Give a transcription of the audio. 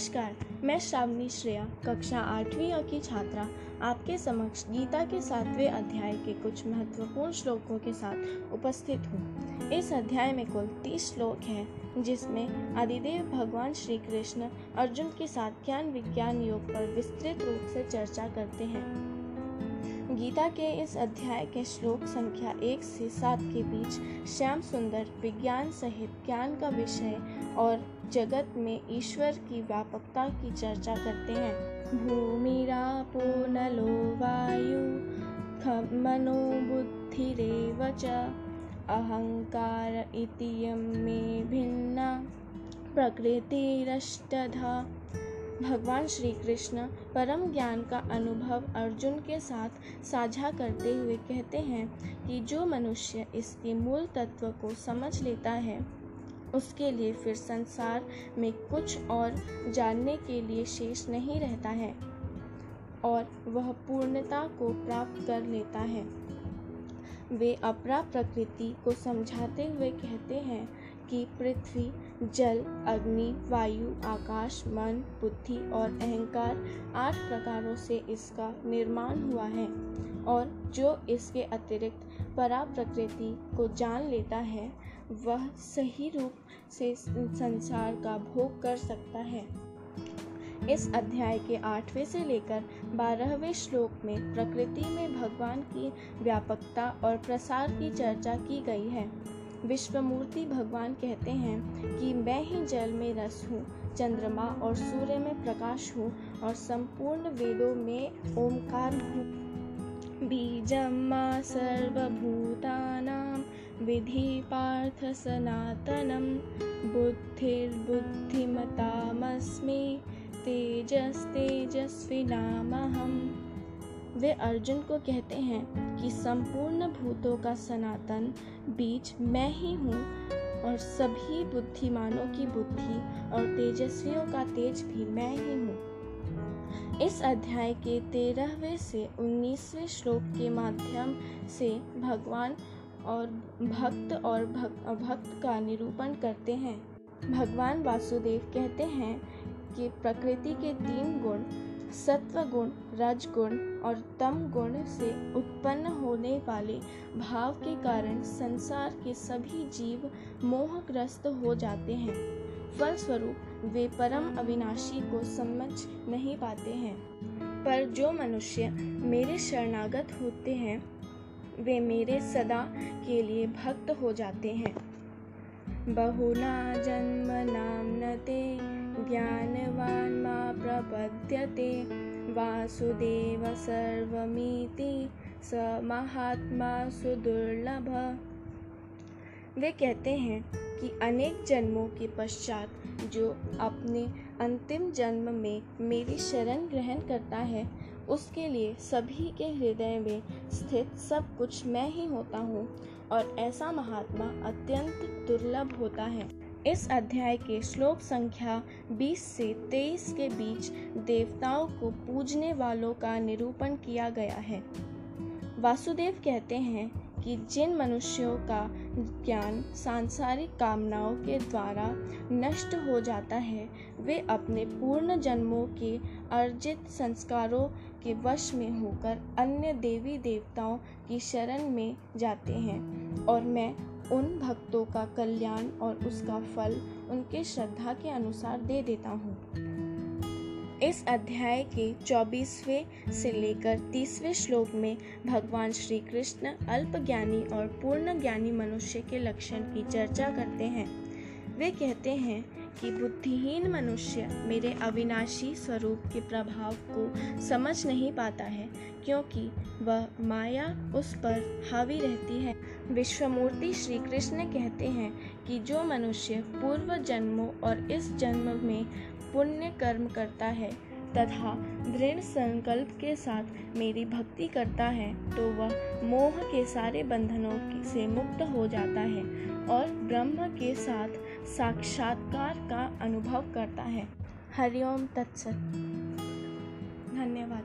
नमस्कार, मैं श्रावणी श्रेया, कक्षा आठवीं की छात्रा। आपके समक्ष गीता के सातवें अध्याय के कुछ महत्वपूर्ण श्लोकों के साथ उपस्थित हूँ। इस अध्याय में कुल तीस श्लोक हैं, जिसमें आदिदेव भगवान श्री कृष्ण अर्जुन के साथ ज्ञान विज्ञान योग पर विस्तृत रूप से चर्चा करते हैं। गीता के इस अध्याय के श्लोक संख्या एक से सात के बीच श्याम सुंदर विज्ञान सहित ज्ञान का विषय और जगत में ईश्वर की व्यापकता की चर्चा करते हैं। भूमिरापो नलो वायु मनो बुद्धिरेव अहंकार इतियम में भिन्ना, प्रकृतिरष्टधा। भगवान श्री कृष्ण परम ज्ञान का अनुभव अर्जुन के साथ साझा करते हुए कहते हैं कि जो मनुष्य इसके मूल तत्व को समझ लेता है, उसके लिए फिर संसार में कुछ और जानने के लिए शेष नहीं रहता है और वह पूर्णता को प्राप्त कर लेता है। वे अपरा प्रकृति को समझाते हुए कहते हैं कि पृथ्वी, जल, अग्नि, वायु, आकाश, मन, बुद्धि और अहंकार आठ प्रकारों से इसका निर्माण हुआ है और जो इसके अतिरिक्त परा प्रकृति को जान लेता है, वह सही रूप से संसार का भोग कर सकता है। इस अध्याय के आठवें से लेकर बारहवें श्लोक में प्रकृति में भगवान की व्यापकता और प्रसार की चर्चा की गई है। विश्वमूर्ति भगवान कहते हैं कि मैं ही जल में रस हूँ, चंद्रमा और सूर्य में प्रकाश हूँ और संपूर्ण वेदों में ओमकार हूँ। बीजम सर्वभूतानां विधि पार्थ सनातनं बुद्धिर्बुद्धिमतामस्मि तेजस्तेजस्विनामहम्। वे अर्जुन को कहते हैं कि संपूर्ण भूतों का सनातन बीज मैं ही हूँ और सभी बुद्धिमानों की बुद्धि और तेजस्वियों का तेज भी मैं ही हूँ। इस अध्याय के तेरहवें से उन्नीसवें श्लोक के माध्यम से भगवान और भक्त और भक, भक्त का निरूपण करते हैं। भगवान वासुदेव कहते हैं कि प्रकृति के तीन गुण सत्व गुण रजगुण और तम गुण से उत्पन्न होने वाले भाव के कारण संसार के सभी जीव मोहग्रस्त हो जाते हैं। फलस्वरूप, वे परम अविनाशी को समझ नहीं पाते हैं। पर जो मनुष्य मेरे शरणागत होते हैं, वे मेरे सदा के लिए भक्त हो जाते हैं। बहुना जन्म नामनते ज्ञानवान मा प्रपद्यते। वासुदेव सर्वमिति, स महात्मा सुदुर्लभ। वे कहते हैं कि अनेक जन्मों के पश्चात जो अपने अंतिम जन्म में मेरी शरण ग्रहण करता है, उसके लिए सभी के हृदय में स्थित सब कुछ मैं ही होता हूँ और ऐसा महात्मा अत्यंत दुर्लभ होता है। इस अध्याय के श्लोक संख्या 20 से 23 के बीच देवताओं को पूजने वालों का निरूपण किया गया है। वासुदेव कहते हैं कि जिन मनुष्यों का ज्ञान सांसारिक कामनाओं के द्वारा नष्ट हो जाता है, वे अपने पूर्ण जन्मों के अर्जित संस्कारों के वश में होकर अन्य देवी देवताओं की शरण में जाते हैं और मैं उन भक्तों का कल्याण और उसका फल उनके श्रद्धा के अनुसार दे देता हूँ। इस अध्याय के चौबीसवें से लेकर तीसवें श्लोक में भगवान श्री कृष्ण अल्प ज्ञानी और पूर्ण ज्ञानी मनुष्य के लक्षण की चर्चा करते हैं। वे कहते हैं कि बुद्धिहीन मनुष्य मेरे अविनाशी स्वरूप के प्रभाव को समझ नहीं पाता है, क्योंकि वह माया उस पर हावी रहती है। विश्वमूर्ति श्री कृष्ण कहते हैं कि जो मनुष्य पूर्व जन्मों और इस जन्म में पुण्य कर्म करता है, तथा दृढ़ संकल्प के साथ मेरी भक्ति करता है तो वह मोह के सारे बंधनों से मुक्त हो जाता है और ब्रह्म के साथ साक्षात्कार का अनुभव करता है। हरिओम तत्सत। धन्यवाद।